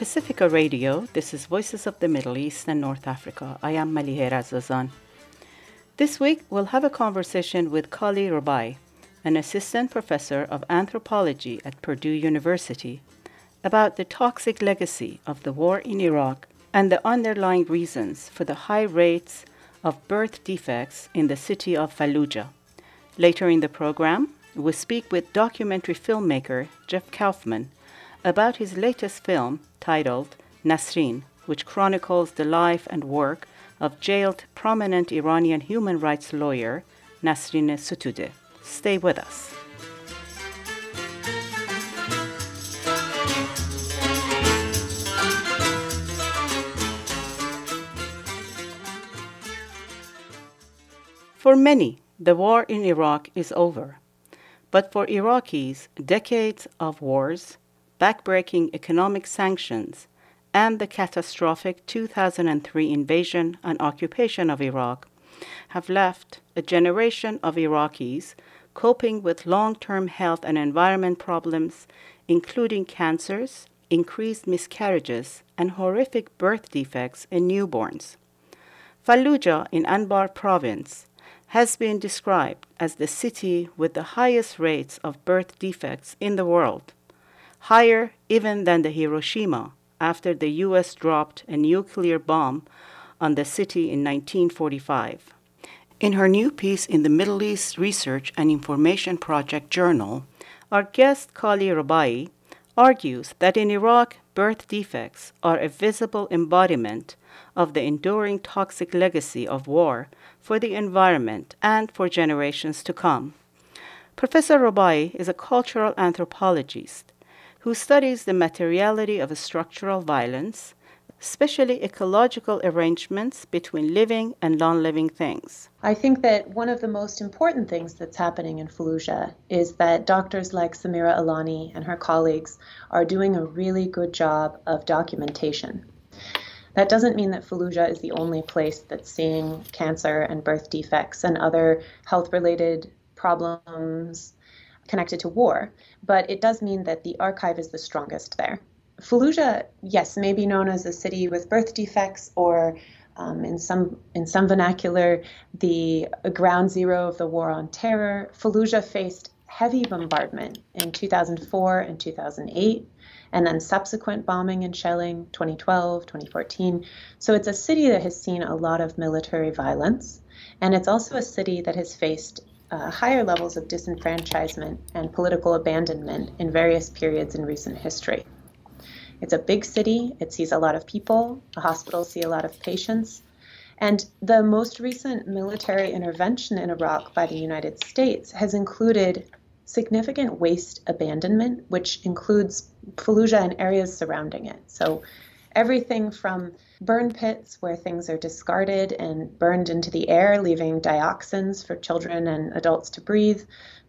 Pacifica Radio, this is Voices of the Middle East and North Africa. I am Maliheh Razazan. This week, we'll have a conversation with Kali Rubaii, an assistant professor of anthropology at Purdue University, about the toxic legacy of the war in Iraq and the underlying reasons for the high rates of birth defects in the city of Fallujah. Later in the program, we'll speak with documentary filmmaker Jeff Kaufman about his latest film titled Nasrin, which chronicles the life and work of jailed prominent Iranian human rights lawyer Nasrin Sotoudeh. Stay with us. For many, the war in Iraq is over. But for Iraqis, decades of wars, backbreaking economic sanctions, and the catastrophic 2003 invasion and occupation of Iraq have left a generation of Iraqis coping with long term health and environment problems, including cancers, increased miscarriages, and horrific birth defects in newborns. Fallujah in Anbar province has been described as the city with the highest rates of birth defects in the world, higher even than the Hiroshima after the US dropped a nuclear bomb on the city in 1945. In her new piece in the Middle East Research and Information Project Journal, our guest Kali Rubaii argues that in Iraq, birth defects are a visible embodiment of the enduring toxic legacy of war for the environment and for generations to come. Professor Rubaii is a cultural anthropologist who studies the materiality of structural violence, especially ecological arrangements between living and non living things. I think that one of the most important things that's happening in Fallujah is that doctors like Samira Alaani and her colleagues are doing a really good job of documentation. That doesn't mean that Fallujah is the only place that's seeing cancer and birth defects and other health related problems connected to war, but it does mean that the archive is the strongest there. Fallujah, yes, may be known as a city with birth defects or um, in some in some vernacular, the ground zero of the war on terror. Fallujah faced heavy bombardment in 2004 and 2008 and then subsequent bombing and shelling 2012, 2014. So it's a city that has seen a lot of military violence, and it's also a city that has faced uh, higher levels of disenfranchisement and political abandonment in various periods in recent history. It's a big city, it sees a lot of people, the hospitals see a lot of patients. And the most recent military intervention in Iraq by the United States has included significant waste abandonment, which includes Fallujah and areas surrounding it. So everything from burn pits where things are discarded and burned into the air, leaving dioxins for children and adults to breathe,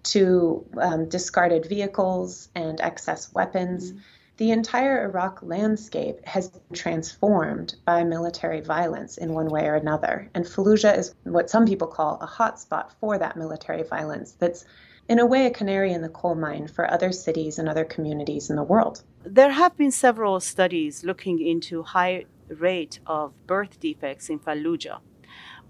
to um, discarded vehicles and excess weapons. Mm-hmm. The entire Iraq landscape has been transformed by military violence in one way or another. And Fallujah is what some people call a hotspot for that military violence that's in a way, a canary in the coal mine for other cities and other communities in the world. There have been several studies looking into high rate of birth defects in Fallujah.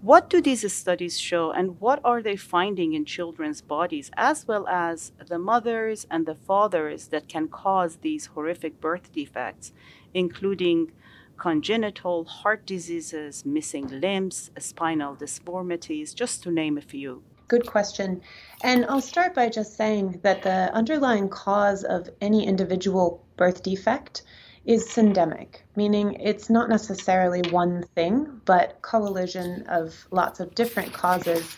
What do these studies show, and what are they finding in children's bodies, as well as the mothers and the fathers that can cause these horrific birth defects, including congenital heart diseases, missing limbs, spinal deformities, just to name a few? Good question. And I'll start by just saying that the underlying cause of any individual birth defect is syndemic, meaning it's not necessarily one thing, but coalition of lots of different causes.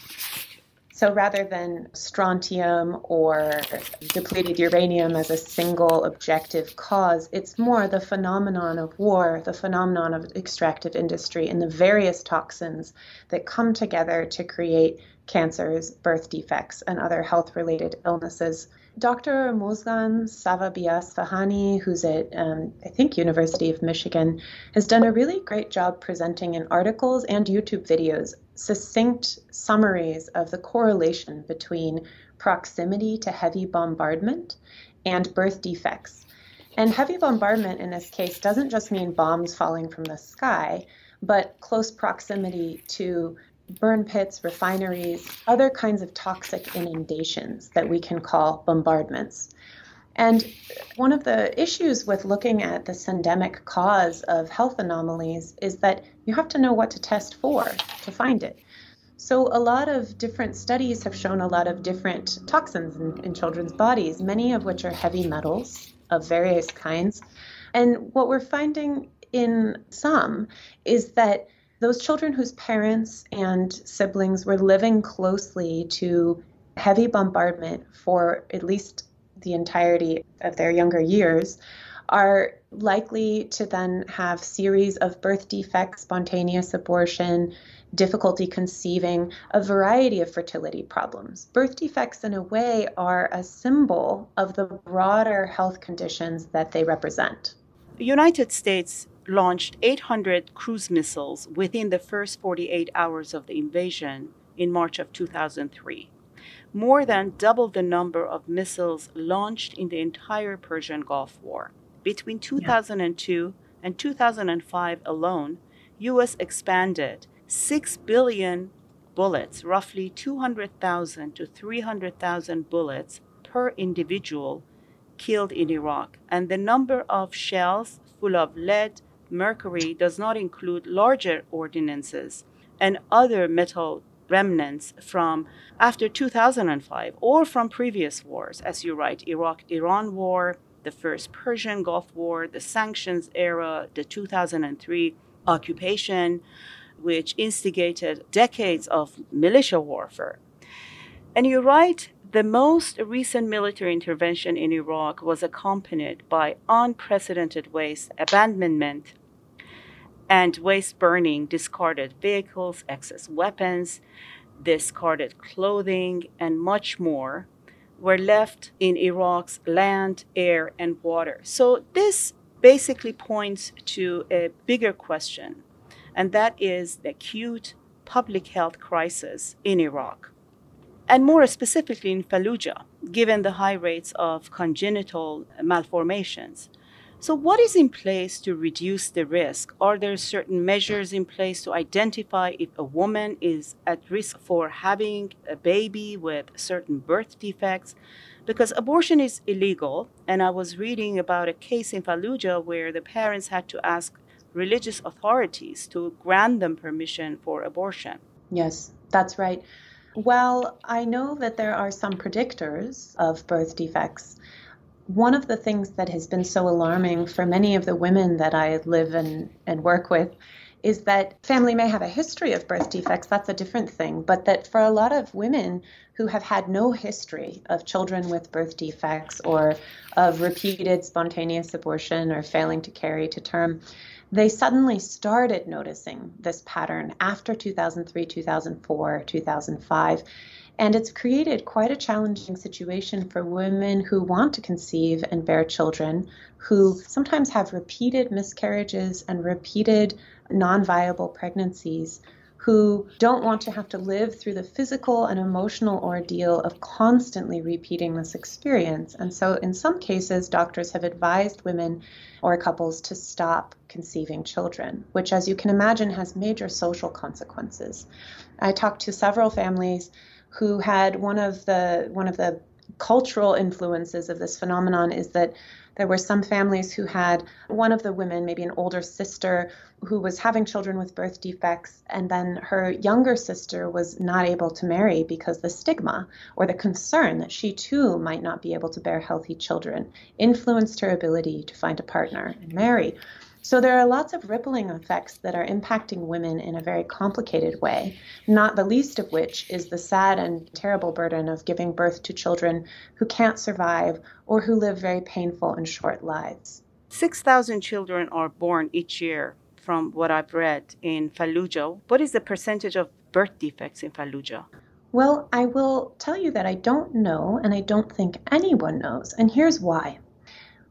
So rather than strontium or depleted uranium as a single objective cause, it's more the phenomenon of war, the phenomenon of extractive industry, and the various toxins that come together to create cancers, birth defects, and other health related illnesses. Dr. Mozhgan Savabieasfahani, who's at, um, I think, University of Michigan, has done a really great job presenting in articles and YouTube videos succinct summaries of the correlation between proximity to heavy bombardment and birth defects. And heavy bombardment in this case doesn't just mean bombs falling from the sky, but close proximity to burn pits, refineries, other kinds of toxic inundations that we can call bombardments. And one of the issues with looking at the syndemic cause of health anomalies is that you have to know what to test for to find it. So, a lot of different studies have shown a lot of different toxins in, in children's bodies, many of which are heavy metals of various kinds. And what we're finding in some is that those children whose parents and siblings were living closely to heavy bombardment for at least the entirety of their younger years are likely to then have series of birth defects, spontaneous abortion, difficulty conceiving, a variety of fertility problems. Birth defects, in a way, are a symbol of the broader health conditions that they represent. United States launched 800 cruise missiles within the first 48 hours of the invasion in March of 2003 more than double the number of missiles launched in the entire Persian Gulf War. Between 2002 yeah. and 2005 alone, US expanded 6 billion bullets, roughly 200,000 to 300,000 bullets per individual killed in Iraq, and the number of shells full of lead, mercury does not include larger ordinances and other metal remnants from after 2005 or from previous wars, as you write, Iraq Iran War, the first Persian Gulf War, the sanctions era, the 2003 occupation, which instigated decades of militia warfare. And you write, the most recent military intervention in Iraq was accompanied by unprecedented waste, abandonment, and waste burning discarded vehicles, excess weapons, discarded clothing, and much more were left in Iraq's land, air, and water. So this basically points to a bigger question, and that is the acute public health crisis in Iraq. And more specifically in Fallujah, given the high rates of congenital malformations. So, what is in place to reduce the risk? Are there certain measures in place to identify if a woman is at risk for having a baby with certain birth defects? Because abortion is illegal, and I was reading about a case in Fallujah where the parents had to ask religious authorities to grant them permission for abortion. Yes, that's right. Well, I know that there are some predictors of birth defects one of the things that has been so alarming for many of the women that I live and, and work with is that family may have a history of birth defects, that's a different thing, but that for a lot of women who have had no history of children with birth defects or of repeated spontaneous abortion or failing to carry to term, they suddenly started noticing this pattern after 2003, 2004, 2005 and it's created quite a challenging situation for women who want to conceive and bear children, who sometimes have repeated miscarriages and repeated non viable pregnancies, who don't want to have to live through the physical and emotional ordeal of constantly repeating this experience. And so, in some cases, doctors have advised women or couples to stop conceiving children, which, as you can imagine, has major social consequences. I talked to several families who had one of the one of the cultural influences of this phenomenon is that there were some families who had one of the women, maybe an older sister, who was having children with birth defects, and then her younger sister was not able to marry because the stigma or the concern that she too might not be able to bear healthy children influenced her ability to find a partner and marry. So there are lots of rippling effects that are impacting women in a very complicated way, not the least of which is the sad and terrible burden of giving birth to children who can't survive or who live very painful and short lives. 6,000 children are born each year from what I've read in Fallujah. What is the percentage of birth defects in Fallujah? Well, I will tell you that I don't know, and I don't think anyone knows. And here's why.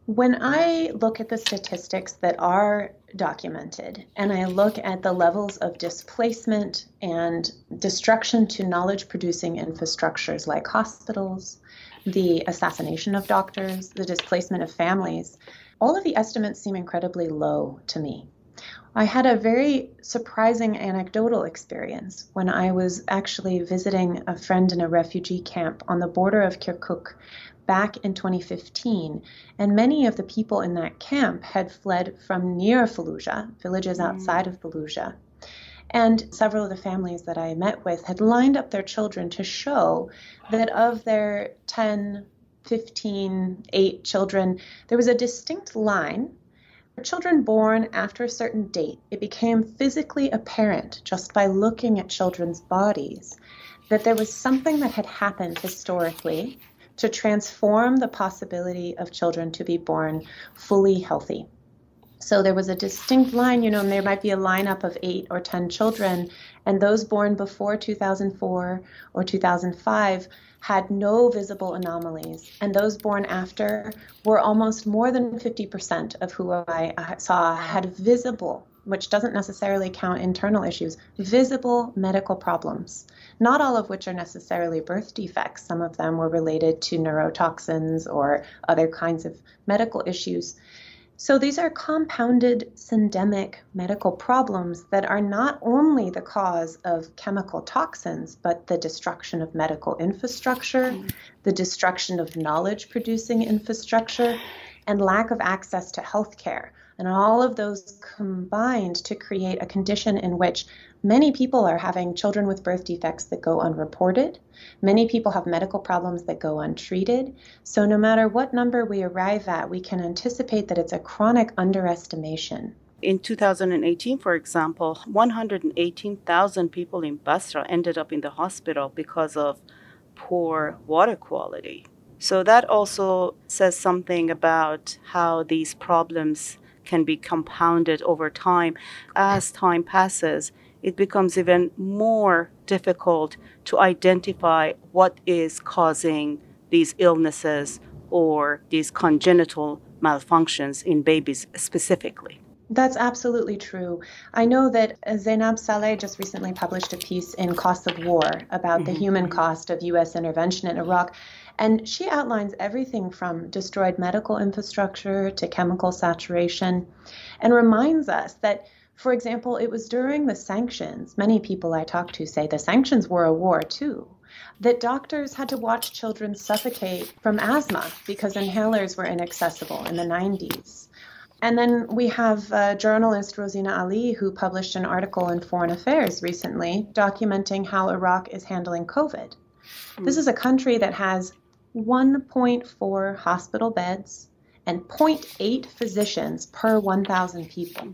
When I look at the statistics that are documented and I look at the levels of displacement and destruction to knowledge producing infrastructures like hospitals, the assassination of doctors, the displacement of families, all of the estimates seem incredibly low to me. I had a very surprising anecdotal experience when I was actually visiting a friend in a refugee camp on the border of Kirkuk back in 2015. And many of the people in that camp had fled from near Fallujah, villages mm. outside of Fallujah. And several of the families that I met with had lined up their children to show that of their 10, 15, 8 children, there was a distinct line for children born after a certain date, it became physically apparent just by looking at children's bodies that there was something that had happened historically to transform the possibility of children to be born fully healthy. So there was a distinct line, you know, and there might be a lineup of eight or 10 children, and those born before 2004 or 2005 had no visible anomalies, and those born after were almost more than 50% of who I saw had visible, which doesn't necessarily count internal issues, visible medical problems. Not all of which are necessarily birth defects. Some of them were related to neurotoxins or other kinds of medical issues. So these are compounded syndemic medical problems that are not only the cause of chemical toxins, but the destruction of medical infrastructure, the destruction of knowledge producing infrastructure, and lack of access to health care. And all of those combined to create a condition in which many people are having children with birth defects that go unreported. Many people have medical problems that go untreated. So, no matter what number we arrive at, we can anticipate that it's a chronic underestimation. In 2018, for example, 118,000 people in Basra ended up in the hospital because of poor water quality. So, that also says something about how these problems can be compounded over time. As time passes, it becomes even more difficult to identify what is causing these illnesses or these congenital malfunctions in babies specifically. That's absolutely true. I know that Zainab Saleh just recently published a piece in Costs of War about mm-hmm. the human cost of U.S. intervention in Iraq. And she outlines everything from destroyed medical infrastructure to chemical saturation and reminds us that, for example, it was during the sanctions, many people I talk to say the sanctions were a war too, that doctors had to watch children suffocate from asthma because inhalers were inaccessible in the 90s. And then we have uh, journalist Rosina Ali, who published an article in Foreign Affairs recently documenting how Iraq is handling COVID. This is a country that has 1.4 hospital beds and 0.8 physicians per 1,000 people.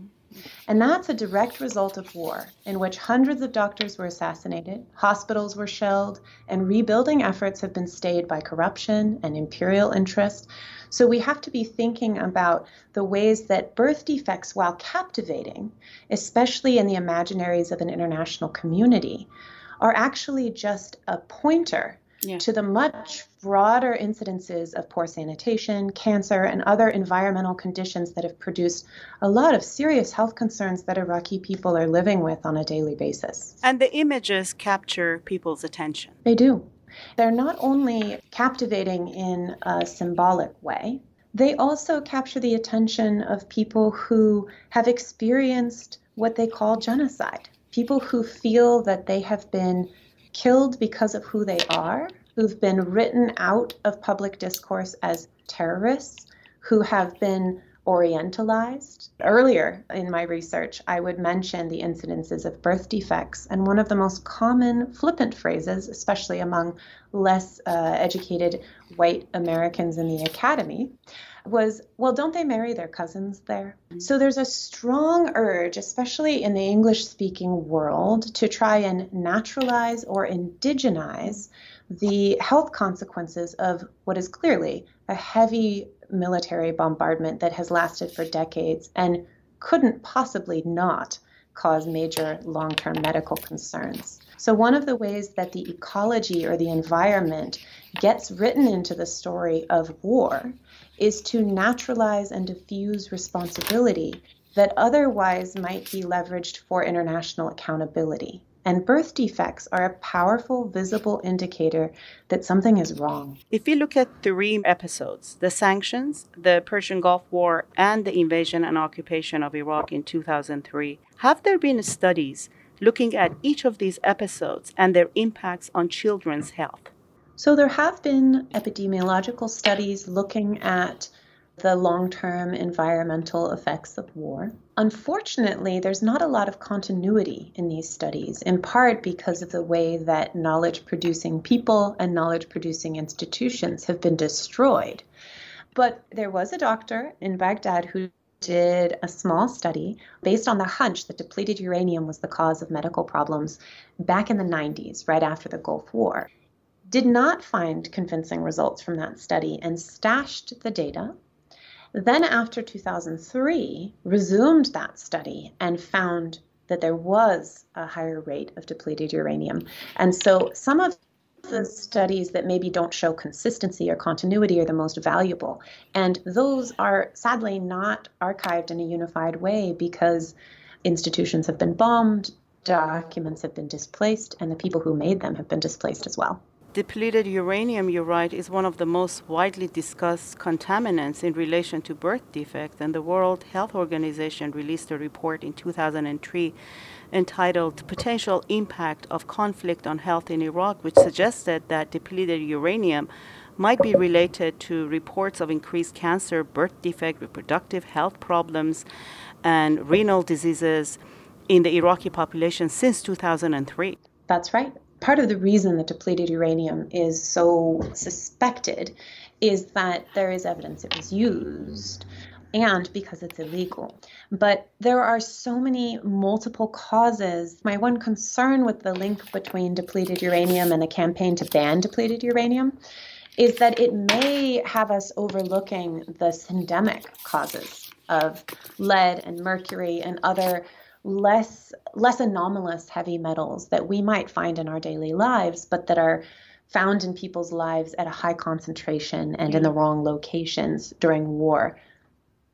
And that's a direct result of war, in which hundreds of doctors were assassinated, hospitals were shelled, and rebuilding efforts have been stayed by corruption and imperial interest. So we have to be thinking about the ways that birth defects, while captivating, especially in the imaginaries of an international community, are actually just a pointer yeah. to the much broader incidences of poor sanitation, cancer, and other environmental conditions that have produced a lot of serious health concerns that Iraqi people are living with on a daily basis. And the images capture people's attention. They do. They're not only captivating in a symbolic way, they also capture the attention of people who have experienced what they call genocide. People who feel that they have been killed because of who they are, who've been written out of public discourse as terrorists, who have been orientalized. Earlier in my research, I would mention the incidences of birth defects, and one of the most common flippant phrases, especially among less uh, educated white Americans in the academy, was, well, don't they marry their cousins there? So there's a strong urge, especially in the English speaking world, to try and naturalize or indigenize the health consequences of what is clearly a heavy military bombardment that has lasted for decades and couldn't possibly not cause major long term medical concerns. So, one of the ways that the ecology or the environment gets written into the story of war is to naturalize and diffuse responsibility that otherwise might be leveraged for international accountability. And birth defects are a powerful, visible indicator that something is wrong. If we look at three episodes the sanctions, the Persian Gulf War, and the invasion and occupation of Iraq in 2003 have there been studies looking at each of these episodes and their impacts on children's health? So, there have been epidemiological studies looking at the long term environmental effects of war. Unfortunately, there's not a lot of continuity in these studies, in part because of the way that knowledge producing people and knowledge producing institutions have been destroyed. But there was a doctor in Baghdad who did a small study based on the hunch that depleted uranium was the cause of medical problems back in the 90s, right after the Gulf War. Did not find convincing results from that study and stashed the data then, after 2003, resumed that study and found that there was a higher rate of depleted uranium. And so, some of the studies that maybe don't show consistency or continuity are the most valuable. And those are sadly not archived in a unified way because institutions have been bombed, documents have been displaced, and the people who made them have been displaced as well. Depleted uranium, right, is one of the most widely discussed contaminants in relation to birth defects, and the World Health Organization released a report in 2003 entitled Potential Impact of Conflict on Health in Iraq, which suggested that depleted uranium might be related to reports of increased cancer, birth defect, reproductive health problems, and renal diseases in the Iraqi population since 2003. That's right part of the reason that depleted uranium is so suspected is that there is evidence it was used and because it's illegal. But there are so many multiple causes. My one concern with the link between depleted uranium and the campaign to ban depleted uranium is that it may have us overlooking the syndemic causes of lead and mercury and other less less anomalous heavy metals that we might find in our daily lives, but that are found in people's lives at a high concentration and in the mm. wrong locations during war.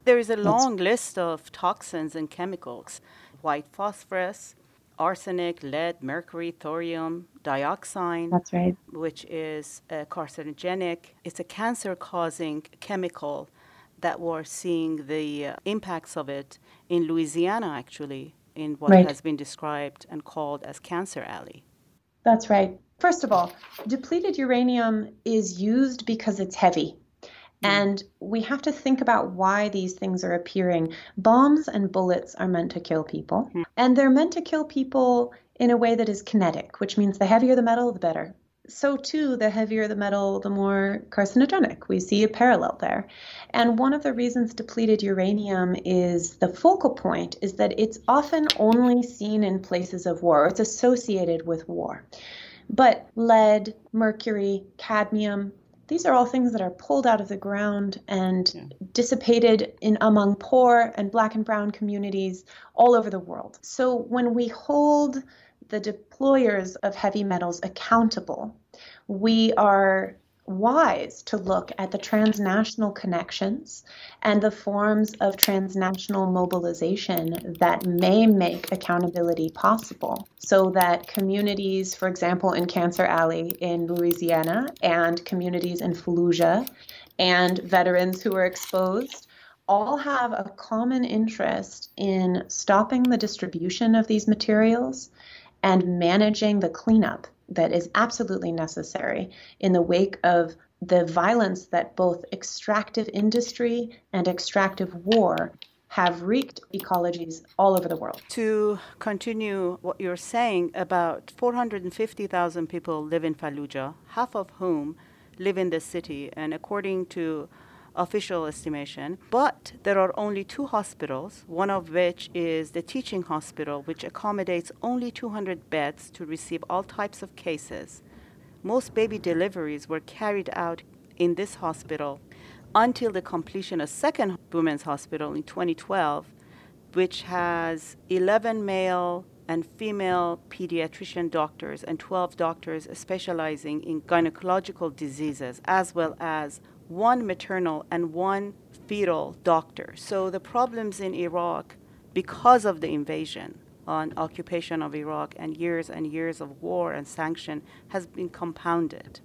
There is a long list of toxins and chemicals white phosphorus, arsenic, lead, mercury, thorium, dioxin. That's right. Which is uh, carcinogenic. It's a cancer causing chemical that we're seeing the uh, impacts of it in Louisiana, actually, in what right. has been described and called as Cancer Alley. That's right. First of all, depleted uranium is used because it's heavy. Mm. And we have to think about why these things are appearing. Bombs and bullets are meant to kill people, mm. and they're meant to kill people in a way that is kinetic, which means the heavier the metal, the better so too, the heavier the metal, the more carcinogenic. We see a parallel there. And one of the reasons depleted uranium is the focal point is that it's often only seen in places of war, it's associated with war. But lead, mercury, cadmium, these are all things that are pulled out of the ground and yeah. dissipated in among poor and black and brown communities all over the world. So when we hold the deployers of heavy metals accountable, we are wise to look at the transnational connections and the forms of transnational mobilization that may make accountability possible so that communities, for example, in Cancer Alley in Louisiana and communities in Fallujah and veterans who are exposed all have a common interest in stopping the distribution of these materials and managing the cleanup that is absolutely necessary in the wake of the violence that both extractive industry and extractive war have wreaked ecologies all over the world. To continue what you're saying, about 450,000 people live in Fallujah, half of whom live in the city, and according to official estimation. But there are only two hospitals, one of which is the teaching hospital, which accommodates only 200 beds to receive all types of cases. Most baby deliveries were carried out in this hospital until the completion of second women's hospital in 2012 which has 11 male and female pediatrician doctors and 12 doctors specializing in gynecological diseases as well as one maternal and one fetal doctor. So the problems in Iraq, because of the invasion, on occupation of Iraq and years and years of war and sanction has been compounded.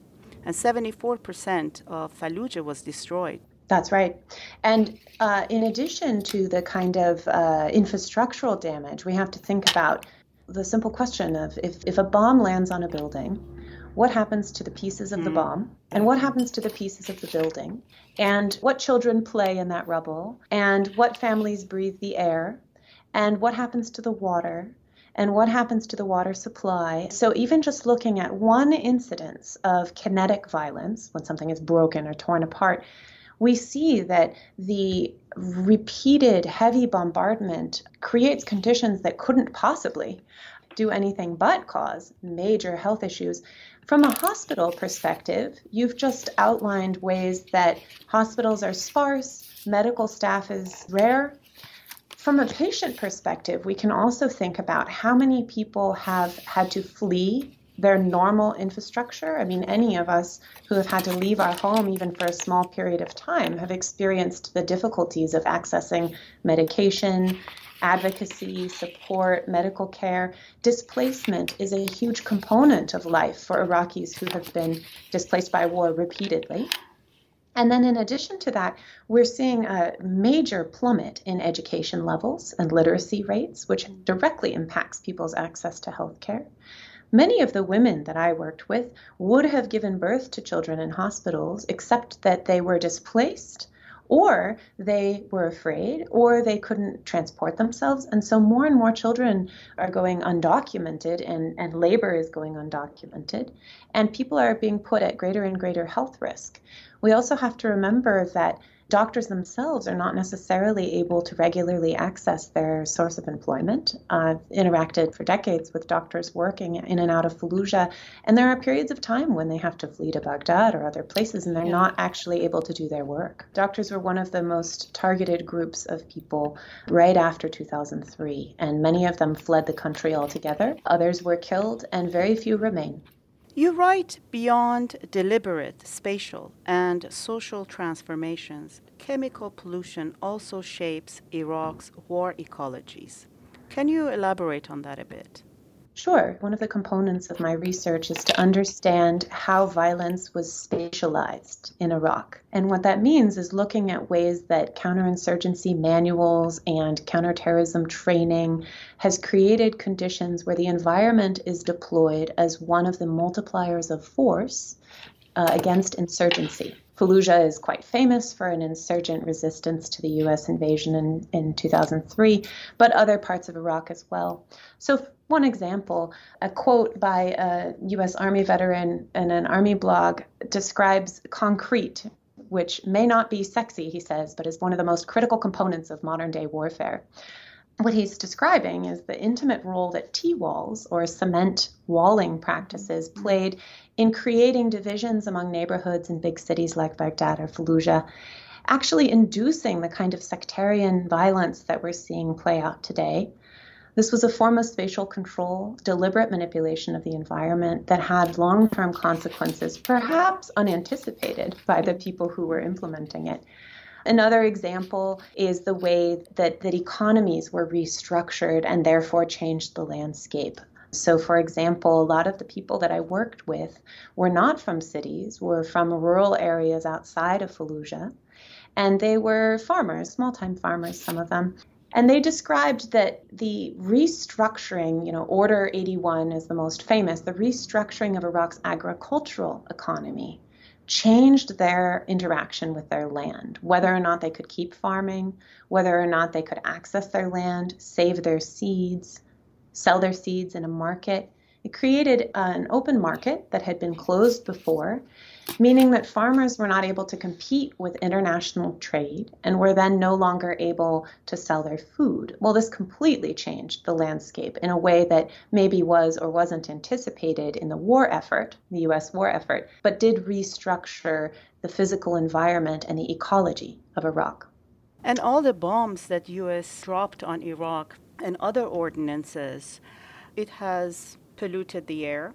And 74% of Fallujah was destroyed. That's right. And uh, in addition to the kind of uh, infrastructural damage, we have to think about the simple question of if, if a bomb lands on a building, what happens to the pieces of the hmm. bomb and what happens to the pieces of the building and what children play in that rubble and what families breathe the air and what happens to the water and what happens to the water supply. So, even just looking at one incidence of kinetic violence, when something is broken or torn apart, we see that the repeated heavy bombardment creates conditions that couldn't possibly do anything but cause major health issues. From a hospital perspective, you've just outlined ways that hospitals are sparse, medical staff is rare, from a patient perspective, we can also think about how many people have had to flee their normal infrastructure. I mean, any of us who have had to leave our home, even for a small period of time, have experienced the difficulties of accessing medication, advocacy, support, medical care. Displacement is a huge component of life for Iraqis who have been displaced by war repeatedly. And then, in addition to that, we're seeing a major plummet in education levels and literacy rates, which directly impacts people's access to health care. Many of the women that I worked with would have given birth to children in hospitals, except that they were displaced or they were afraid or they couldn't transport themselves. And so more and more children are going undocumented and, and labor is going undocumented. And people are being put at greater and greater health risk. We also have to remember that doctors themselves are not necessarily able to regularly access their source of employment. I've interacted for decades with doctors working in and out of Fallujah, and there are periods of time when they have to flee to Baghdad or other places and they're yeah. not actually able to do their work. Doctors were one of the most targeted groups of people right after 2003, and many of them fled the country altogether. Others were killed, and very few remain. You write beyond deliberate spatial and social transformations, chemical pollution also shapes Iraq's war ecologies. Can you elaborate on that a bit? Sure. One of the components of my research is to understand how violence was spatialized in Iraq. And what that means is looking at ways that counterinsurgency manuals and counterterrorism training has created conditions where the environment is deployed as one of the multipliers of force uh, against insurgency. Fallujah is quite famous for an insurgent resistance to the U.S. invasion in, in 2003, but other parts of Iraq as well. So, one example, a quote by a U.S. Army veteran in an Army blog describes concrete, which may not be sexy, he says, but is one of the most critical components of modern day warfare what he's describing is the intimate role that T walls or cement walling practices mm-hmm. played in creating divisions among neighborhoods in big cities like Baghdad or Fallujah, actually inducing the kind of sectarian violence that we're seeing play out today. This was a form of spatial control, deliberate manipulation of the environment that had long term consequences, perhaps unanticipated by the people who were implementing it. Another example is the way that, that economies were restructured and therefore changed the landscape. So, for example, a lot of the people that I worked with were not from cities, were from rural areas outside of Fallujah, and they were farmers, small time farmers, some of them. And they described that the restructuring, you know, Order 81 is the most famous, the restructuring of Iraq's agricultural economy changed their interaction with their land, whether or not they could keep farming, whether or not they could access their land, save their seeds, sell their seeds in a market. It created an open market that had been closed before meaning that farmers were not able to compete with international trade and were then no longer able to sell their food. Well, this completely changed the landscape in a way that maybe was or wasn't anticipated in the war effort, the US war effort, but did restructure the physical environment and the ecology of Iraq. And all the bombs that US dropped on Iraq and other ordinances, it has polluted the air,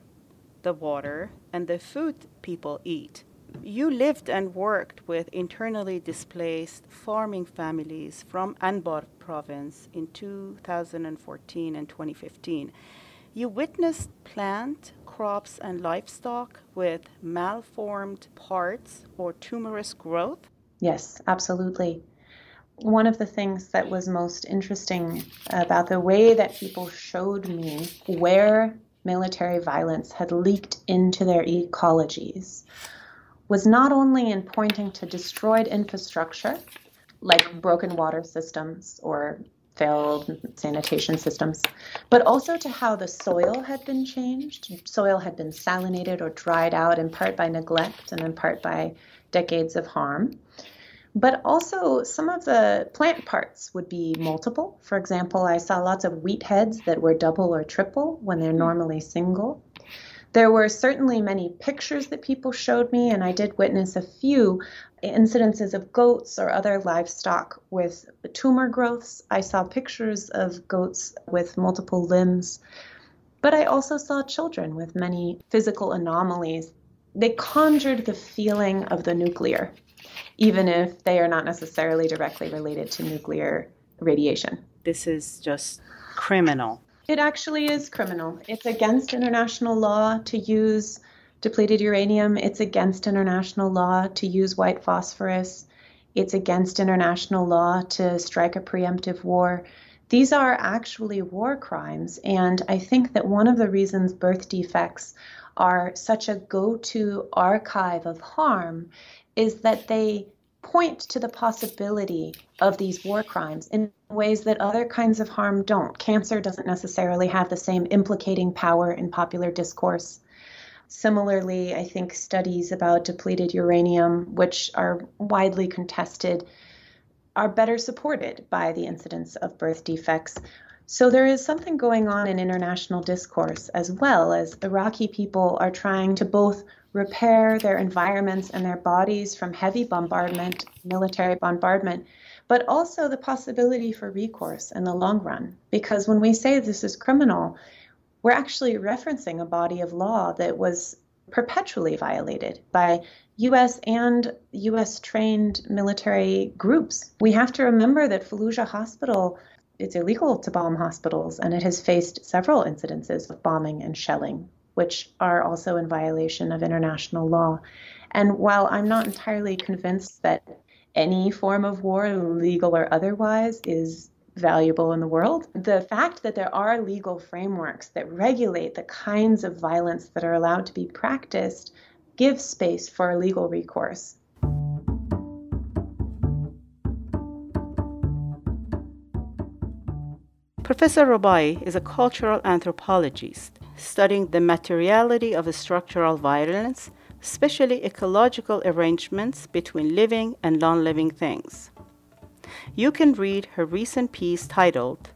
the water, and the food people eat. you lived and worked with internally displaced farming families from Anbar province in 2014 and 2015. You witnessed plant, crops, and livestock with malformed parts or tumorous growth? Yes, absolutely. One of the things that was most interesting about the way that people showed me where military violence had leaked into their ecologies was not only in pointing to destroyed infrastructure, like broken water systems or failed sanitation systems, but also to how the soil had been changed. Soil had been salinated or dried out in part by neglect and in part by decades of harm. But also, some of the plant parts would be multiple. For example, I saw lots of wheat heads that were double or triple when they're hmm. normally single. There were certainly many pictures that people showed me, and I did witness a few incidences of goats or other livestock with tumor growths. I saw pictures of goats with multiple limbs, but I also saw children with many physical anomalies. They conjured the feeling of the nuclear, even if they are not necessarily directly related to nuclear radiation. This is just criminal. It actually is criminal. It's against international law to use depleted uranium. It's against international law to use white phosphorus. It's against international law to strike a preemptive war. These are actually war crimes. And I think that one of the reasons birth defects are such a go to archive of harm is that they point to the possibility of these war crimes in ways that other kinds of harm don't. Cancer doesn't necessarily have the same implicating power in popular discourse. Similarly, I think studies about depleted uranium, which are widely contested, are better supported by the incidence of birth defects. So there is something going on in international discourse as well as Iraqi people are trying to both repair their environments and their bodies from heavy bombardment, military bombardment, but also the possibility for recourse in the long run. Because when we say this is criminal, we're actually referencing a body of law that was perpetually violated by US and US trained military groups. We have to remember that Fallujah Hospital it's illegal to bomb hospitals and it has faced several incidences of bombing and shelling which are also in violation of international law. And while I'm not entirely convinced that any form of war, legal or otherwise, is valuable in the world, the fact that there are legal frameworks that regulate the kinds of violence that are allowed to be practiced gives space for legal recourse. Professor Rubaii is a cultural anthropologist studying the materiality of structural violence, especially ecological arrangements between living and non living things. You can read her recent piece titled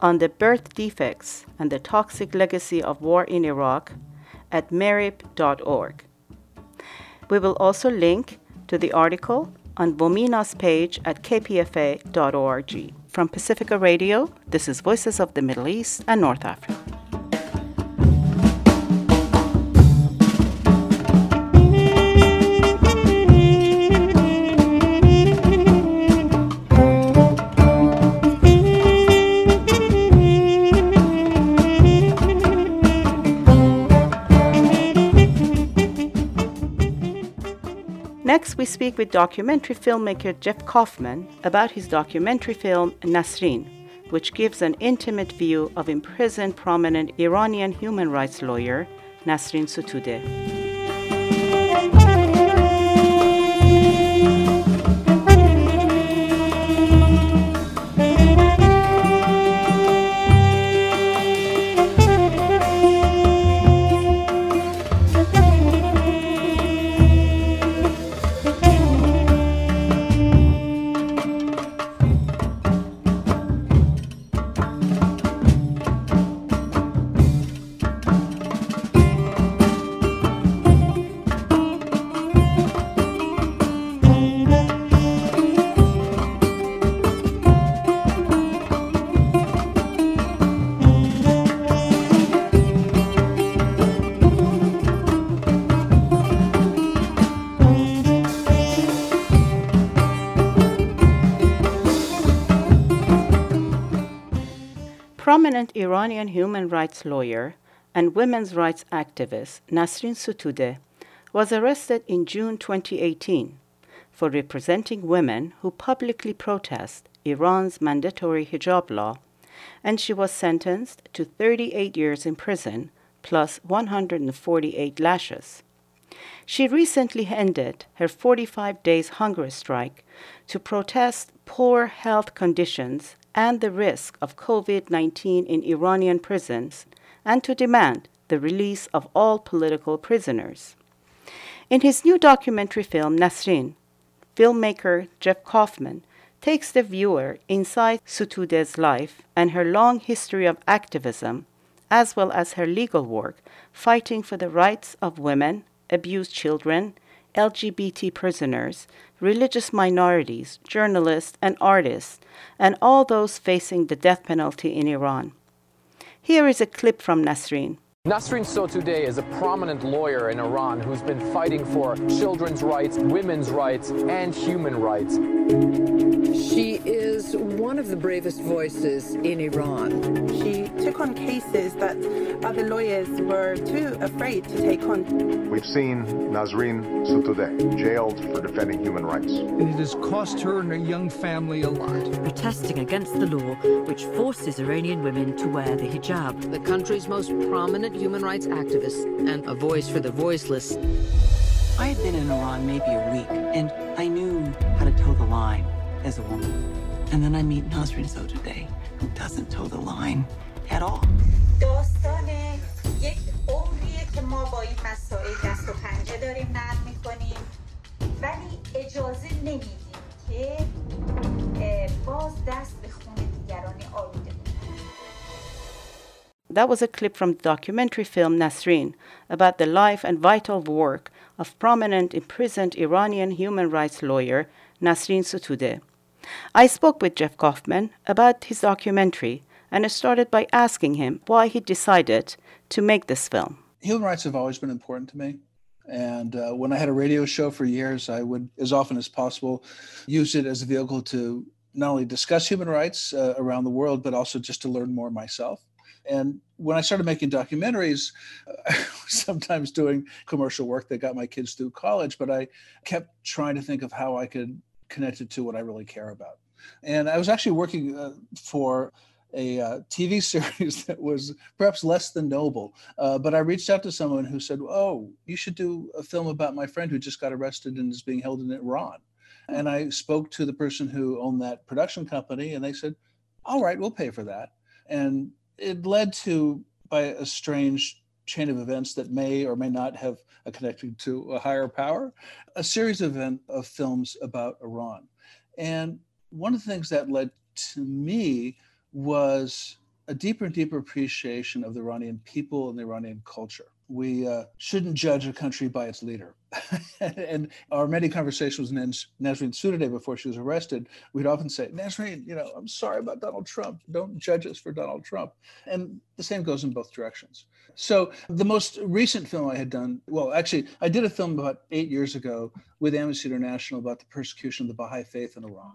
On the Birth Defects and the Toxic Legacy of War in Iraq at merip.org. We will also link to the article on VOMENA's page at kpfa.org. From Pacifica Radio, this is Voices of the Middle East and North Africa. Speak with documentary filmmaker Jeff Kaufman about his documentary film Nasrin, which gives an intimate view of imprisoned prominent Iranian human rights lawyer Nasrin Sotoudeh. Iranian human rights lawyer and women's rights activist Nasrin Sotoudeh was arrested in June 2018 for representing women who publicly protest Iran's mandatory hijab law, and she was sentenced to 38 years in prison plus 148 lashes. She recently ended her 45 days hunger strike to protest poor health conditions and the risk of COVID 19 in Iranian prisons and to demand the release of all political prisoners. In his new documentary film, Nasrin, filmmaker Jeff Kaufman takes the viewer inside Sotoudeh's life and her long history of activism, as well as her legal work fighting for the rights of women, abused children, LGBT prisoners, religious minorities, journalists, and artists, and all those facing the death penalty in Iran. Here is a clip from Nasrin. Nasrin Sotoudeh is a prominent lawyer in Iran who's been fighting for children's rights, women's rights, and human rights. She is one of the bravest voices in Iran. She took on cases that other lawyers were too afraid to take on. We've seen Nasrin Sotoudeh jailed for defending human rights. And it has cost her and her young family a lot. Protesting against the law which forces Iranian women to wear the hijab. The country's most prominent human rights activist and a voice for the voiceless. I had been in Iran maybe a week, and I knew how to toe the line as a woman. And then I meet Nasrin Sotoudeh, who doesn't toe the line at all. ولی اجازه نمیدیم که باز دست That was a clip from the documentary film Nasrin about the life and vital work of prominent imprisoned Iranian human rights lawyer Nasrin Sotoudeh. I spoke with Jeff Kaufman about his documentary and I started by asking him why he decided to make this film. Human rights have always been important to me. And uh, when I had a radio show for years, I would, as often as possible, use it as a vehicle to not only discuss human rights uh, around the world, but also just to learn more myself. And when I started making documentaries, I was sometimes doing commercial work that got my kids through college, but I kept trying to think of how I could connect it to what I really care about. And I was actually working uh, for a uh, TV series that was perhaps less than noble. Uh, but I reached out to someone who said, Oh, you should do a film about my friend who just got arrested and is being held in Iran. And I spoke to the person who owned that production company, and they said, All right, we'll pay for that. And it led to, by a strange chain of events that may or may not have a connection to a higher power, a series of, event, of films about Iran. And one of the things that led to me was a deeper and deeper appreciation of the Iranian people and the Iranian culture. We uh, shouldn't judge a country by its leader. and our many conversations with Nasrin Sotoudeh before she was arrested, we'd often say, Nasrin, you know, I'm sorry about Donald Trump. Don't judge us for Donald Trump. And the same goes in both directions. So the most recent film I had done, well, actually, I did a film about eight years ago with Amnesty International about the persecution of the Baha'i faith in Iran.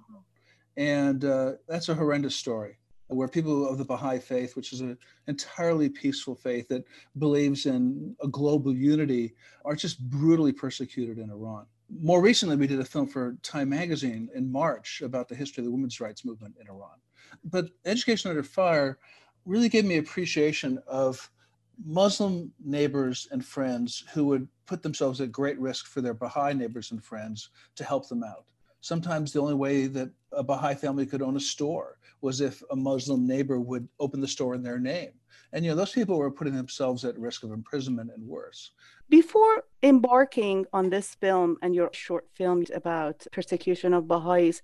And uh, that's a horrendous story where people of the Baha'i faith, which is an entirely peaceful faith that believes in a global unity, are just brutally persecuted in Iran. More recently, we did a film for Time Magazine in March about the history of the women's rights movement in Iran. But Education Under Fire really gave me appreciation of Muslim neighbors and friends who would put themselves at great risk for their Baha'i neighbors and friends to help them out. Sometimes the only way that a Baha'i family could own a store was if a Muslim neighbor would open the store in their name. And you know, those people were putting themselves at risk of imprisonment and worse. Before embarking on this film and your short film about persecution of Baha'is,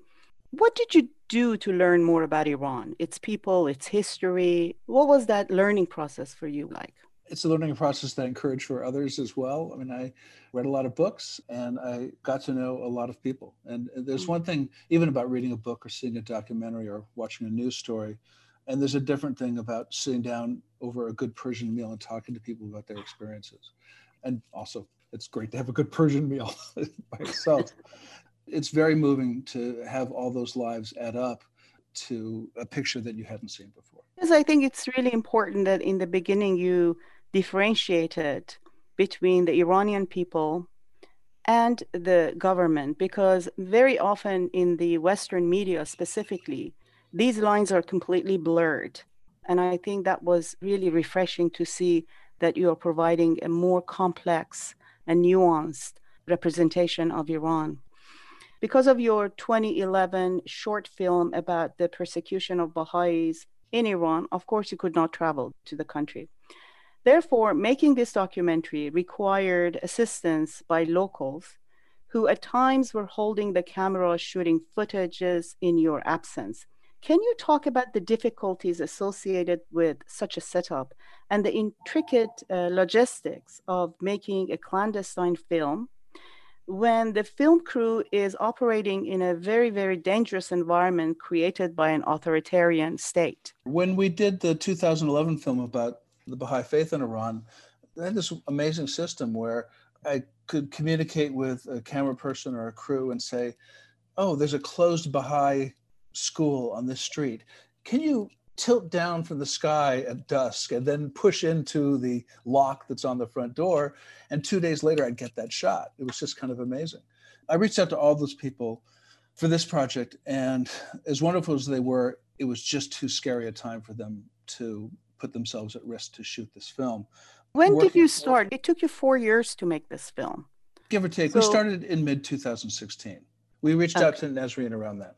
what did you do to learn more about Iran, its people, its history? What was that learning process for you like? It's a learning process that I encourage for others as well. I mean, I read a lot of books and I got to know a lot of people. And there's mm-hmm. one thing, even about reading a book or seeing a documentary or watching a news story, and there's a different thing about sitting down over a good Persian meal and talking to people about their experiences. And also, it's great to have a good Persian meal by itself. it's very moving to have all those lives add up to a picture that you hadn't seen before. Because I think it's really important that in the beginning you differentiated between the Iranian people and the government, because very often in the Western media specifically, these lines are completely blurred. And I think that was really refreshing to see that you are providing a more complex and nuanced representation of Iran. Because of your 2011 short film about the persecution of Baha'is in Iran, of course, you could not travel to the country. Therefore, making this documentary required assistance by locals who at times were holding the camera shooting footages in your absence. Can you talk about the difficulties associated with such a setup and the intricate uh, logistics of making a clandestine film when the film crew is operating in a very, very dangerous environment created by an authoritarian state? When we did the 2011 film about the Baha'i faith in Iran, they had this amazing system where I could communicate with a camera person or a crew and say, Oh, there's a closed Baha'i school on this street. Can you tilt down from the sky at dusk and then push into the lock that's on the front door? And two days later, I'd get that shot. It was just kind of amazing. I reached out to all those people for this project, and as wonderful as they were, it was just too scary a time for them to put themselves at risk to shoot this film. When Working did you start? It took you four years to make this film. Give or take. So, we started in mid 2016. We reached okay. out to Nasrin around that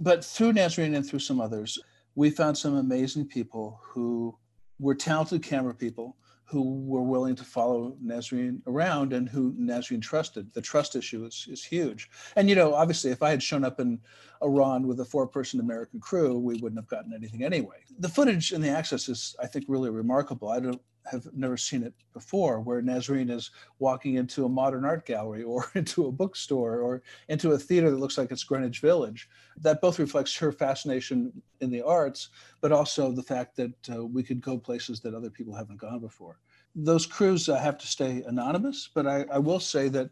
but through Nasrin and through some others, we found some amazing people who were talented camera people who were willing to follow Nasrin around and who Nasrin trusted. The trust issue is, is huge. And, you know, obviously, if I had shown up in Iran with a four person American crew, we wouldn't have gotten anything anyway. The footage and the access is, I think, really remarkable. I don't have never seen it before, where Nasrin is walking into a modern art gallery or into a bookstore or into a theater that looks like it's Greenwich Village. That both reflects her fascination in the arts, but also the fact that uh, we could go places that other people haven't gone before. Those crews uh, have to stay anonymous, but I, I will say that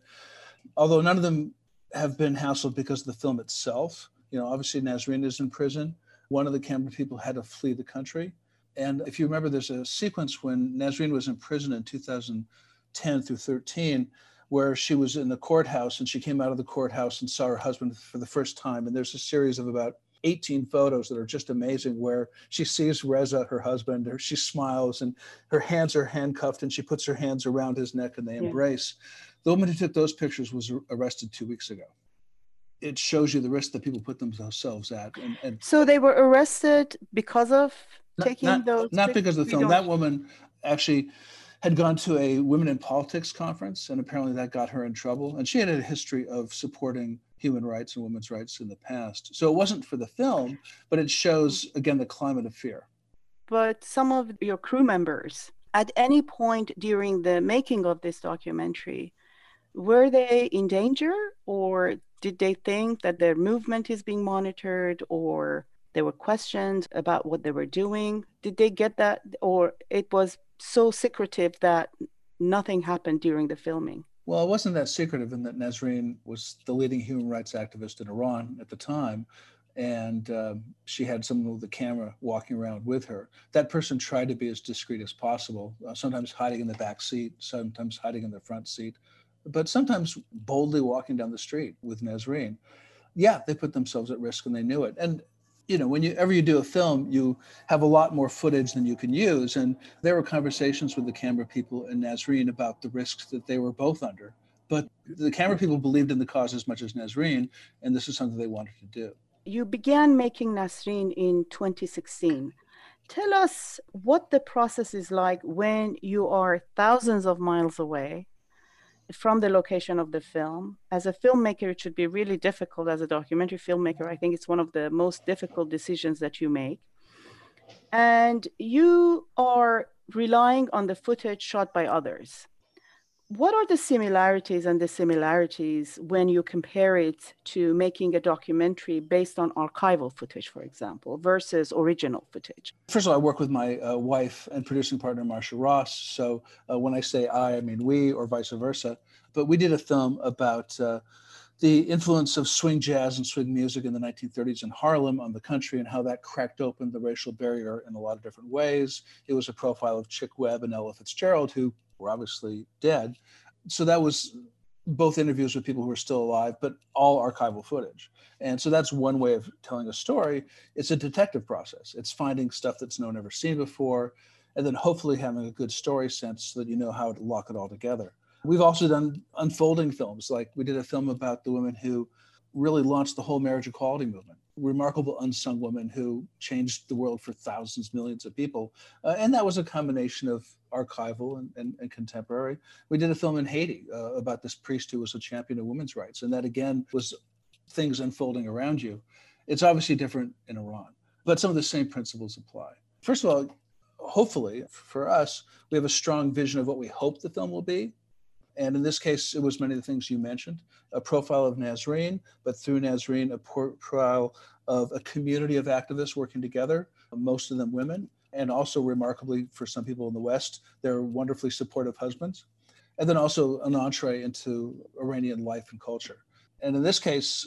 although none of them have been hassled because of the film itself, you know, obviously Nasrin is in prison. One of the camera people had to flee the country and if you remember, there's a sequence when Nasrin was in prison in 2010 through 13, where she was in the courthouse and she came out of the courthouse and saw her husband for the first time. And there's a series of about 18 photos that are just amazing where she sees Reza, her husband, or she smiles and her hands are handcuffed and she puts her hands around his neck and they yeah. embrace. The woman who took those pictures was arrested two weeks ago. It shows you the risk that people put themselves at. And, and so they were arrested because of taking not, those not because of the film. that woman actually had gone to a women in politics conference and apparently that got her in trouble. And she had a history of supporting human rights and women's rights in the past. So it wasn't for the film but it shows again the climate of fear. But some of your crew members at any point during the making of this documentary were they in danger or did they think that their movement is being monitored or there were questions about what they were doing. Did they get that? Or it was so secretive that nothing happened during the filming? Well, it wasn't that secretive in that Nasrin was the leading human rights activist in Iran at the time. And um, she had someone with a camera walking around with her. That person tried to be as discreet as possible, uh, sometimes hiding in the back seat, sometimes hiding in the front seat, but sometimes boldly walking down the street with Nasrin. Yeah, they put themselves at risk and they knew it. And you know, whenever you do a film, you have a lot more footage than you can use. And there were conversations with the camera people and Nasrin about the risks that they were both under. But the camera people believed in the cause as much as Nasrin, and this is something they wanted to do. You began making Nasrin in 2016. Tell us what the process is like when you are thousands of miles away from the location of the film. As a filmmaker, it should be really difficult. As a documentary filmmaker, I think it's one of the most difficult decisions that you make. And you are relying on the footage shot by others what are the similarities and dissimilarities when you compare it to making a documentary based on archival footage, for example, versus original footage? First of all, I work with my uh, wife and producing partner, Marcia Ross. So uh, when I say I, I mean we, or vice versa. But we did a film about uh, the influence of swing jazz and swing music in the 1930s in Harlem on the country and how that cracked open the racial barrier in a lot of different ways. It was a profile of Chick Webb and Ella Fitzgerald, who were obviously dead. So that was both interviews with people who are still alive, but all archival footage. And so that's one way of telling a story. It's a detective process. It's finding stuff that's no one ever seen before, and then hopefully having a good story sense so that you know how to lock it all together. We've also done unfolding films, like we did a film about the women who really launched the whole marriage equality movement. Remarkable unsung woman who changed the world for thousands, millions of people. Uh, and that was a combination of archival and, and, and contemporary. We did a film in Haiti uh, about this priest who was a champion of women's rights. And that again was things unfolding around you. It's obviously different in Iran, but some of the same principles apply. First of all, hopefully for us, we have a strong vision of what we hope the film will be. And in this case, it was many of the things you mentioned a profile of Nasrin, but through Nasrin, a profile of a community of activists working together, most of them women, and also remarkably for some people in the West, they're wonderfully supportive husbands. And then also an entree into Iranian life and culture. And in this case,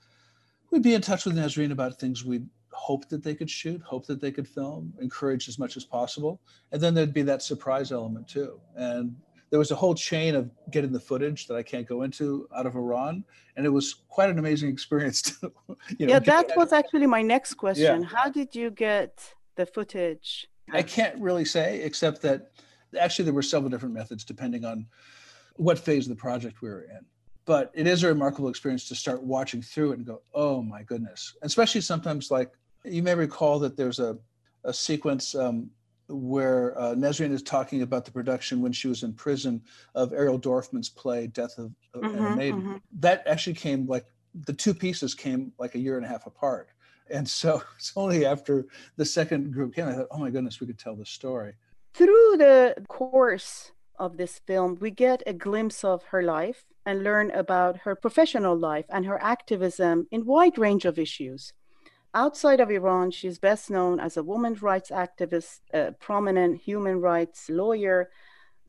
we'd be in touch with Nasrin about things we hope that they could shoot, hope that they could film, encourage as much as possible. And then there'd be that surprise element too. And there was a whole chain of getting the footage that I can't go into out of Iran, and it was quite an amazing experience. To, you know, yeah, that was actually my next question. Yeah. How did you get the footage? I can't really say, except that actually there were several different methods depending on what phase of the project we were in. But it is a remarkable experience to start watching through it and go, oh my goodness. Especially sometimes, like you may recall that there's a, a sequence um, where uh, Nasrin is talking about the production when she was in prison of Ariel Dorfman's play Death of, mm-hmm, a Maiden. Mm-hmm. That actually came like the two pieces came like a year and a half apart. And so it's only after the second group came, I thought, oh my goodness, we could tell this story. Through the course of this film, we get a glimpse of her life and learn about her professional life and her activism in wide range of issues. Outside of Iran, she's best known as a women's rights activist, a prominent human rights lawyer.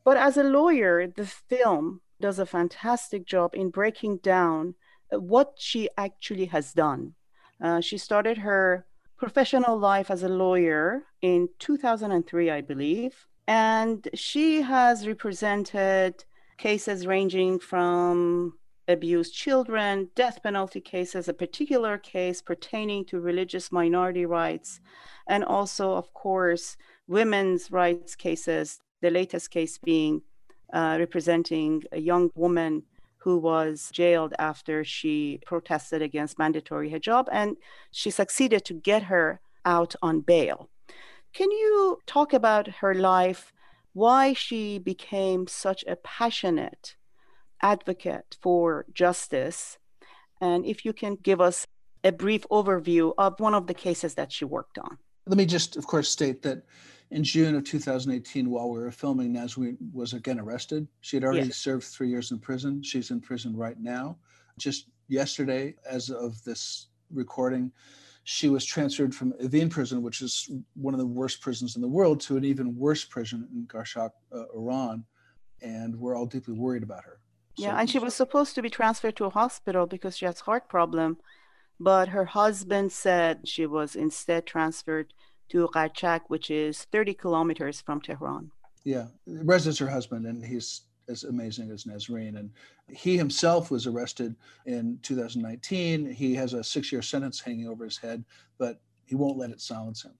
But as a lawyer, the film does a fantastic job in breaking down what she actually has done. Uh, she started her professional life as a lawyer in 2003, I believe. And she has represented cases ranging from abused children, death penalty cases, a particular case pertaining to religious minority rights, and also, of course, women's rights cases, the latest case being uh, representing a young woman who was jailed after she protested against mandatory hijab, and she succeeded to get her out on bail. Can you talk about her life, why she became such a passionate advocate for justice, and if you can give us a brief overview of one of the cases that she worked on? Let me just, of course, state that in June of 2018, while we were filming, Nasrin was again arrested. She had already yes. served three years in prison. She's in prison right now. Just yesterday, as of this recording, she was transferred from Evin prison, which is one of the worst prisons in the world, to an even worse prison in Qarchak, uh, Iran. And we're all deeply worried about her. So yeah, and she was supposed to be transferred to a hospital because she has heart problem, but her husband said she was instead transferred to Qarchak, which is 30 kilometers from Tehran. Yeah, Reza's her husband, and he's as amazing as Nasrin. And he himself was arrested in 2019. He has a six year sentence hanging over his head, but he won't let it silence him.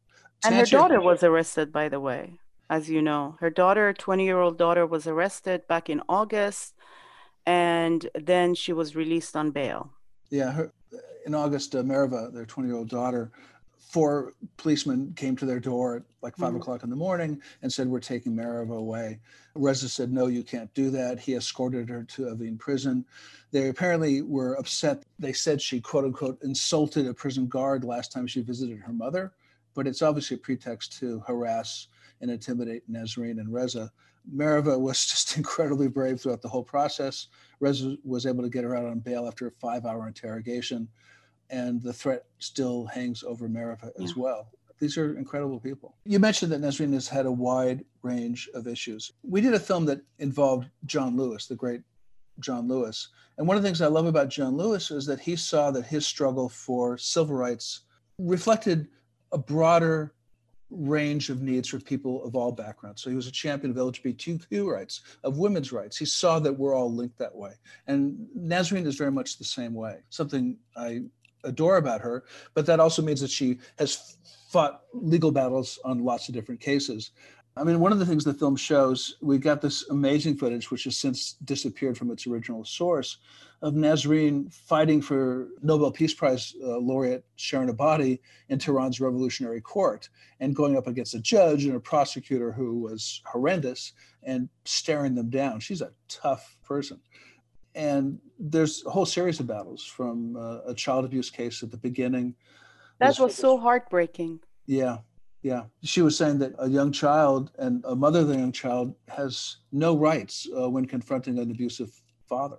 And her daughter was arrested, by the way, as you know. Her daughter, 20 year old daughter, was arrested back in August, and then she was released on bail. Yeah, her, in August, uh, Mehraveh, their 20 year old daughter, four policemen came to their door at like 5 mm-hmm. o'clock in the morning and said, We're taking Mehraveh away. Reza said, No, you can't do that. He escorted her to Evin prison. They apparently were upset. They said she, quote unquote, insulted a prison guard last time she visited her mother, but it's obviously a pretext to harass and intimidate Nasrin and Reza. Mehraveh was just incredibly brave throughout the whole process. Reza was able to get her out on bail after a five hour interrogation and the threat still hangs over Mehraveh as well. These are incredible people. You mentioned that Nasrin has had a wide range of issues. We did a film that involved John Lewis, the great John Lewis. And one of the things I love about John Lewis is that he saw that his struggle for civil rights reflected a broader range of needs for people of all backgrounds. So he was a champion of LGBTQ rights, of women's rights. He saw that we're all linked that way. And Nasrin is very much the same way, something I adore about her, but that also means that she has fought legal battles on lots of different cases. I mean, one of the things the film shows, we got this amazing footage, which has since disappeared from its original source, of Nasrin fighting for Nobel Peace Prize uh, laureate Shirin Ebadi in Tehran's revolutionary court and going up against a judge and a prosecutor who was horrendous and staring them down. She's a tough person. And there's a whole series of battles from uh, a child abuse case at the beginning. That was so heartbreaking. Yeah, yeah, she was saying that a young child and a mother of the young child has no rights uh, when confronting an abusive father.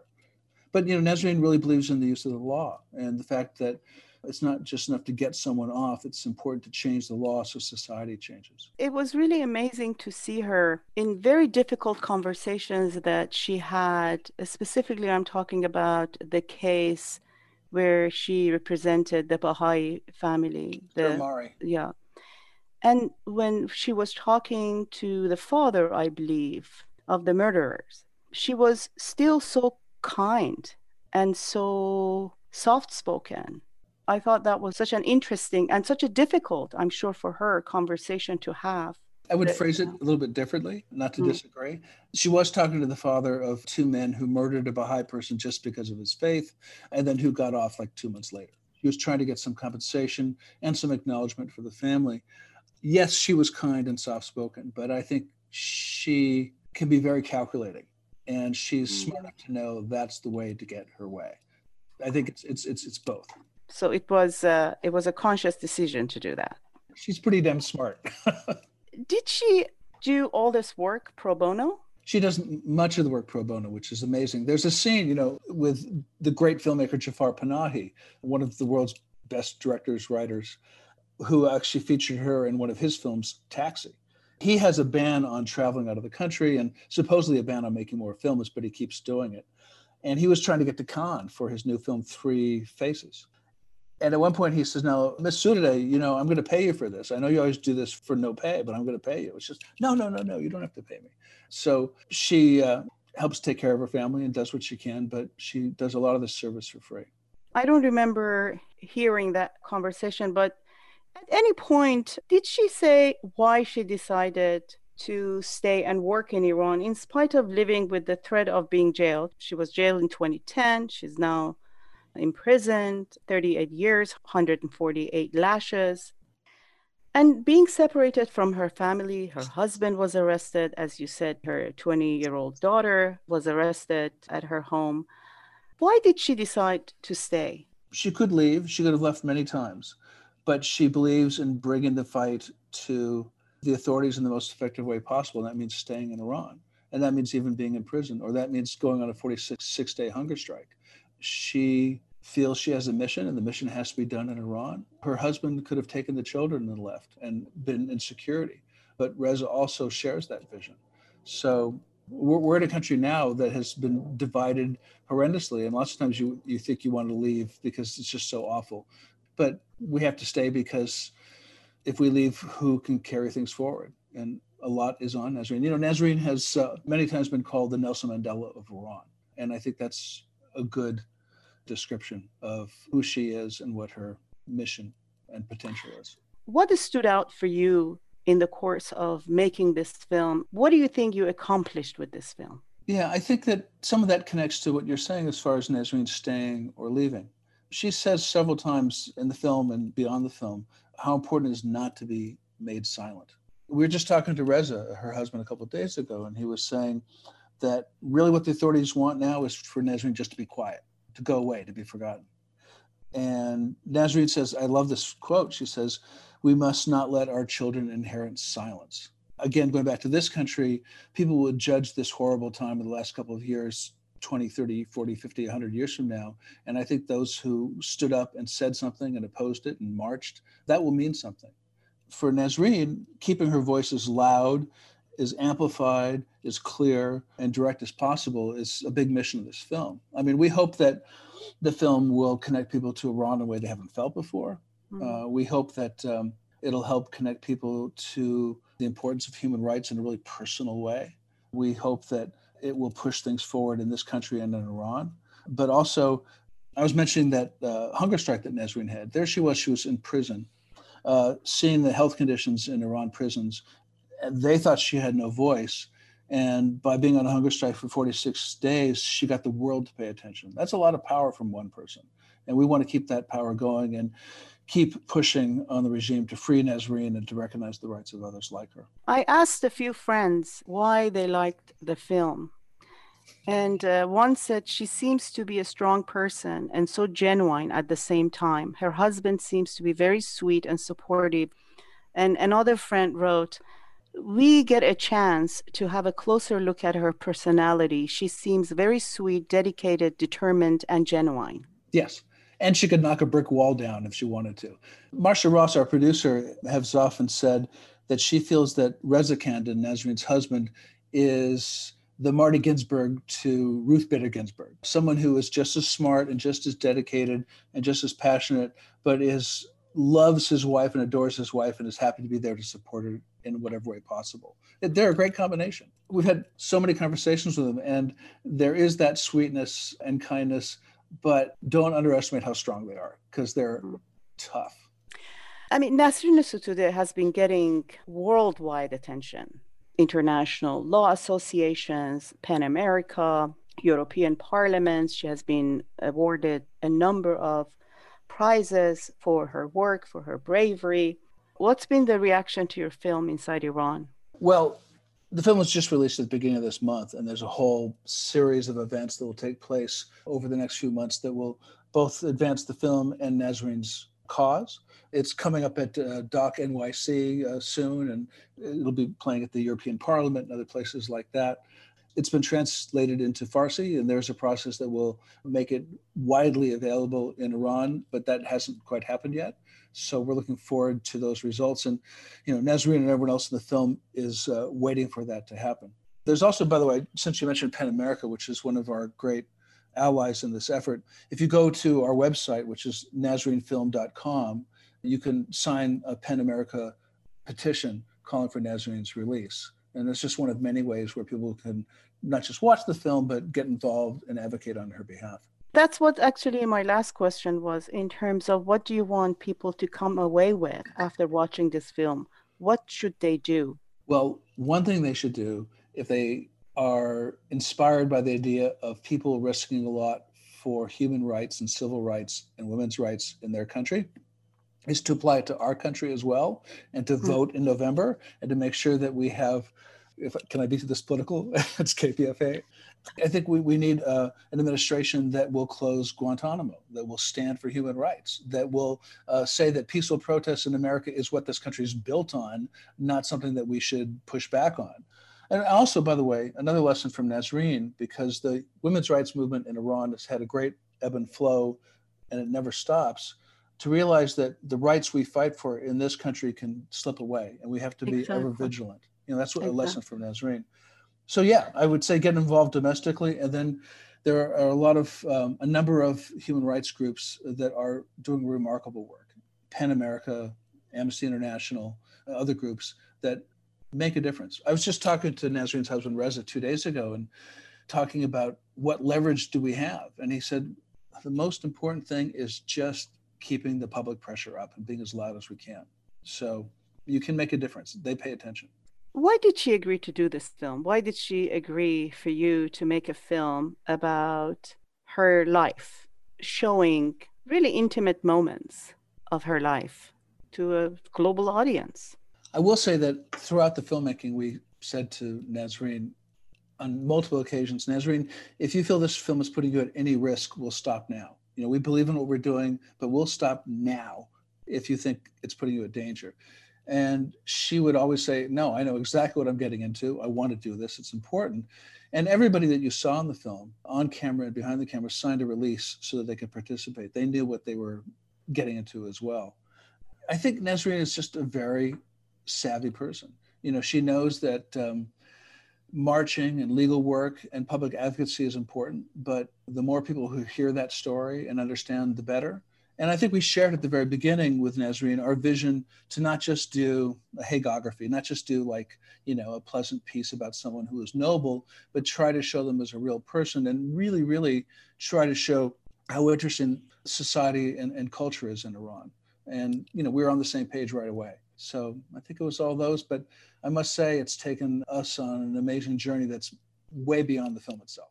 But you know, Nasrin really believes in the use of the law and the fact that it's not just enough to get someone off; it's important to change the law so society changes. It was really amazing to see her in very difficult conversations that she had. Specifically, I'm talking about the case where she represented the Baha'i family. The, Mari. Yeah and when she was talking to the father, I believe, of the murderers, she was still so kind and so soft spoken. I thought that was such an interesting and such a difficult, I'm sure, for her conversation to have. I would phrase it a little bit differently, not to mm. disagree. She was talking to the father of two men who murdered a Baha'i person just because of his faith, and then who got off like two months later. He was trying to get some compensation and some acknowledgement for the family yes, she was kind and soft spoken, but I think she can be very calculating and she's mm. smart enough to know that's the way to get her way. I think it's it's it's it's both. So it was uh, it was a conscious decision to do that. She's pretty damn smart. Did she do all this work pro bono? She does much of the work pro bono, which is amazing. There's a scene, you know, with the great filmmaker Jafar Panahi, one of the world's best directors, writers, who actually featured her in one of his films, Taxi. He has a ban on traveling out of the country and supposedly a ban on making more films, but he keeps doing it. And he was trying to get to Cannes for his new film, Three Faces. And at one point he says, Now, Miss Sotoudeh, you know, I'm going to pay you for this. I know you always do this for no pay, but I'm going to pay you. It's just, no, no, no, no, you don't have to pay me. So she uh, helps take care of her family and does what she can, but she does a lot of the service for free. I don't remember hearing that conversation, but at any point, did she say why she decided to stay and work in Iran in spite of living with the threat of being jailed? She was jailed in 2010. She's now imprisoned 38 years, 148 lashes. And being separated from her family, her husband was arrested. As you said, her 20 year old daughter was arrested at her home. Why did she decide to stay? She could leave. She could have left many times but she believes in bringing the fight to the authorities in the most effective way possible. And that means staying in Iran. And that means even being in prison, or that means going on a 46 six day hunger strike. She feels she has a mission, and the mission has to be done in Iran. Her husband could have taken the children and left and been in security. But Reza also shares that vision. So we're, we're in a country now that has been divided horrendously. And lots of times you, you think you want to leave because it's just so awful but we have to stay because if we leave, who can carry things forward? And a lot is on Nasrin. You know, Nasrin has uh, many times been called the Nelson Mandela of Iran. And I think that's a good description of who she is and what her mission and potential is. What has stood out for you in the course of making this film? What do you think you accomplished with this film? Yeah, I think that some of that connects to what you're saying as far as Nasrin staying or leaving she says several times in the film and beyond the film how important it is not to be made silent. We were just talking to Reza, her husband, a couple of days ago, and he was saying that really what the authorities want now is for Nasrin just to be quiet, to go away, to be forgotten. And Nasrin says, I love this quote. She says, We must not let our children inherit silence. Again, going back to this country, people would judge this horrible time of the last couple of years 20, 30, 40, 50, 100 years from now. And I think those who stood up and said something and opposed it and marched, that will mean something. For Nasrin, keeping her voice as loud as amplified, as clear, and direct as possible is a big mission of this film. I mean, we hope that the film will connect people to Iran in a way they haven't felt before. Mm-hmm. Uh, we hope that um, it'll help connect people to the importance of human rights in a really personal way. We hope that it will push things forward in this country and in Iran. But also, I was mentioning that uh, hunger strike that Nasrin had. There she was, she was in prison, uh, seeing the health conditions in Iran prisons they thought she had no voice. And by being on a hunger strike for 46 days, she got the world to pay attention. That's a lot of power from one person. And we want to keep that power going and keep pushing on the regime to free Nasrin and to recognize the rights of others like her. I asked a few friends why they liked the film. And uh, one said she seems to be a strong person and so genuine at the same time. Her husband seems to be very sweet and supportive. And another friend wrote, we get a chance to have a closer look at her personality. She seems very sweet, dedicated, determined, and genuine. Yes. And she could knock a brick wall down if she wanted to. Marcia Ross, our producer, has often said that she feels that Reza Khandan, Nasrin's husband, is the Marty Ginsburg to Ruth Bader Ginsburg, someone who is just as smart and just as dedicated and just as passionate, but is loves his wife and adores his wife and is happy to be there to support her in whatever way possible. They're a great combination. We've had so many conversations with them, and there is that sweetness and kindness, but don't underestimate how strong they are because they're mm. tough. I mean, Nasrin Sotoudeh has been getting worldwide attention. International law associations, PEN America, European parliaments. She has been awarded a number of prizes for her work, for her bravery. What's been the reaction to your film inside Iran? Well, the film was just released at the beginning of this month, and there's a whole series of events that will take place over the next few months that will both advance the film and Nasrin's cause. It's coming up at uh, Doc NYC uh, soon, and it'll be playing at the European Parliament and other places like that. It's been translated into Farsi, and there's a process that will make it widely available in Iran, but that hasn't quite happened yet. So we're looking forward to those results. And, you know, Nasrin and everyone else in the film is uh, waiting for that to happen. There's also, by the way, since you mentioned PEN America, which is one of our great allies in this effort, if you go to our website, which is nasrinfilm.com, you can sign a PEN America petition calling for Nasrin's release. And it's just one of many ways where people can not just watch the film, but get involved and advocate on her behalf. That's what actually my last question was in terms of what do you want people to come away with after watching this film? What should they do? Well, one thing they should do if they are inspired by the idea of people risking a lot for human rights and civil rights and women's rights in their country is to apply it to our country as well and to mm-hmm. vote in November and to make sure that we have if can I be this political? it's KPFA. I think we, we need uh, an administration that will close Guantanamo, that will stand for human rights, that will uh, say that peaceful protest in America is what this country is built on, not something that we should push back on. And also, by the way, another lesson from Nasrin, because the women's rights movement in Iran has had a great ebb and flow and it never stops, to realize that the rights we fight for in this country can slip away and we have to be exactly. ever vigilant. You know, that's what exactly. a lesson from Nasrin so yeah, I would say get involved domestically, and then there are a lot of um, a number of human rights groups that are doing remarkable work. PEN America, Amnesty International, uh, other groups that make a difference. I was just talking to Nasrin's husband Reza two days ago and talking about what leverage do we have, and he said the most important thing is just keeping the public pressure up and being as loud as we can. So you can make a difference. They pay attention why did she agree to do this film? Why did she agree for you to make a film about her life, showing really intimate moments of her life to a global audience? I will say that throughout the filmmaking, we said to Nasrin on multiple occasions, Nasrin, if you feel this film is putting you at any risk, we'll stop now. You know, we believe in what we're doing, but we'll stop now if you think it's putting you at danger. And she would always say, No, I know exactly what I'm getting into. I want to do this. It's important. And everybody that you saw in the film, on camera and behind the camera, signed a release so that they could participate. They knew what they were getting into as well. I think Nasrin is just a very savvy person. You know, she knows that um, marching and legal work and public advocacy is important, but the more people who hear that story and understand, the better. And I think we shared at the very beginning with Nasrin our vision to not just do a hagiography, not just do like, you know, a pleasant piece about someone who is noble, but try to show them as a real person and really, really try to show how interesting society and, and culture is in Iran. And, you know, we were on the same page right away. So I think it was all those, but I must say it's taken us on an amazing journey that's way beyond the film itself.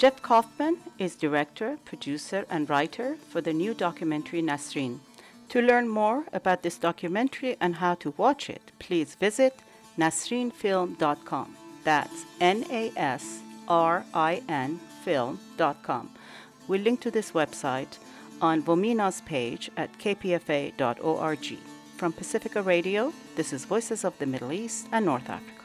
Jeff Kaufman is director, producer, and writer for the new documentary Nasrin. To learn more about this documentary and how to watch it, please visit nasrinfilm.com. That's N A S R I N film.com. We'll link to this website on VOMENA's page at kpfa.org. From Pacifica Radio, this is Voices of the Middle East and North Africa.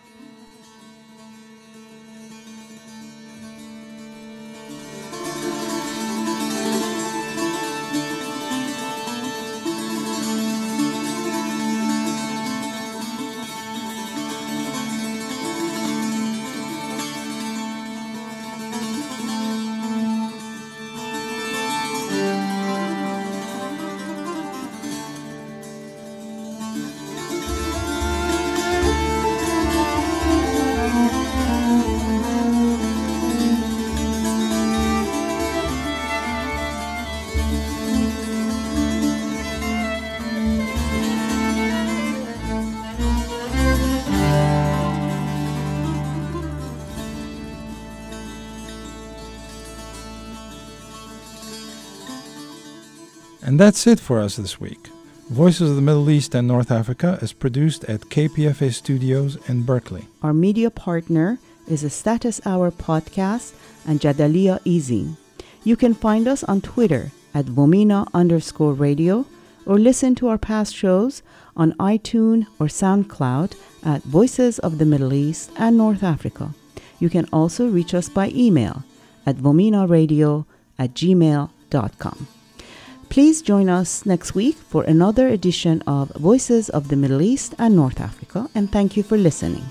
And that's it for us this week. Voices of the Middle East and North Africa is produced at KPFA Studios in Berkeley. Our media partner is a Status Hour podcast and Jadaliyya Easy. You can find us on Twitter at VOMENA underscore radio or listen to our past shows on iTunes or SoundCloud at Voices of the Middle East and North Africa. You can also reach us by email at vomenaradio at gmail.com. Please join us next week for another edition of Voices of the Middle East and North Africa, and thank you for listening.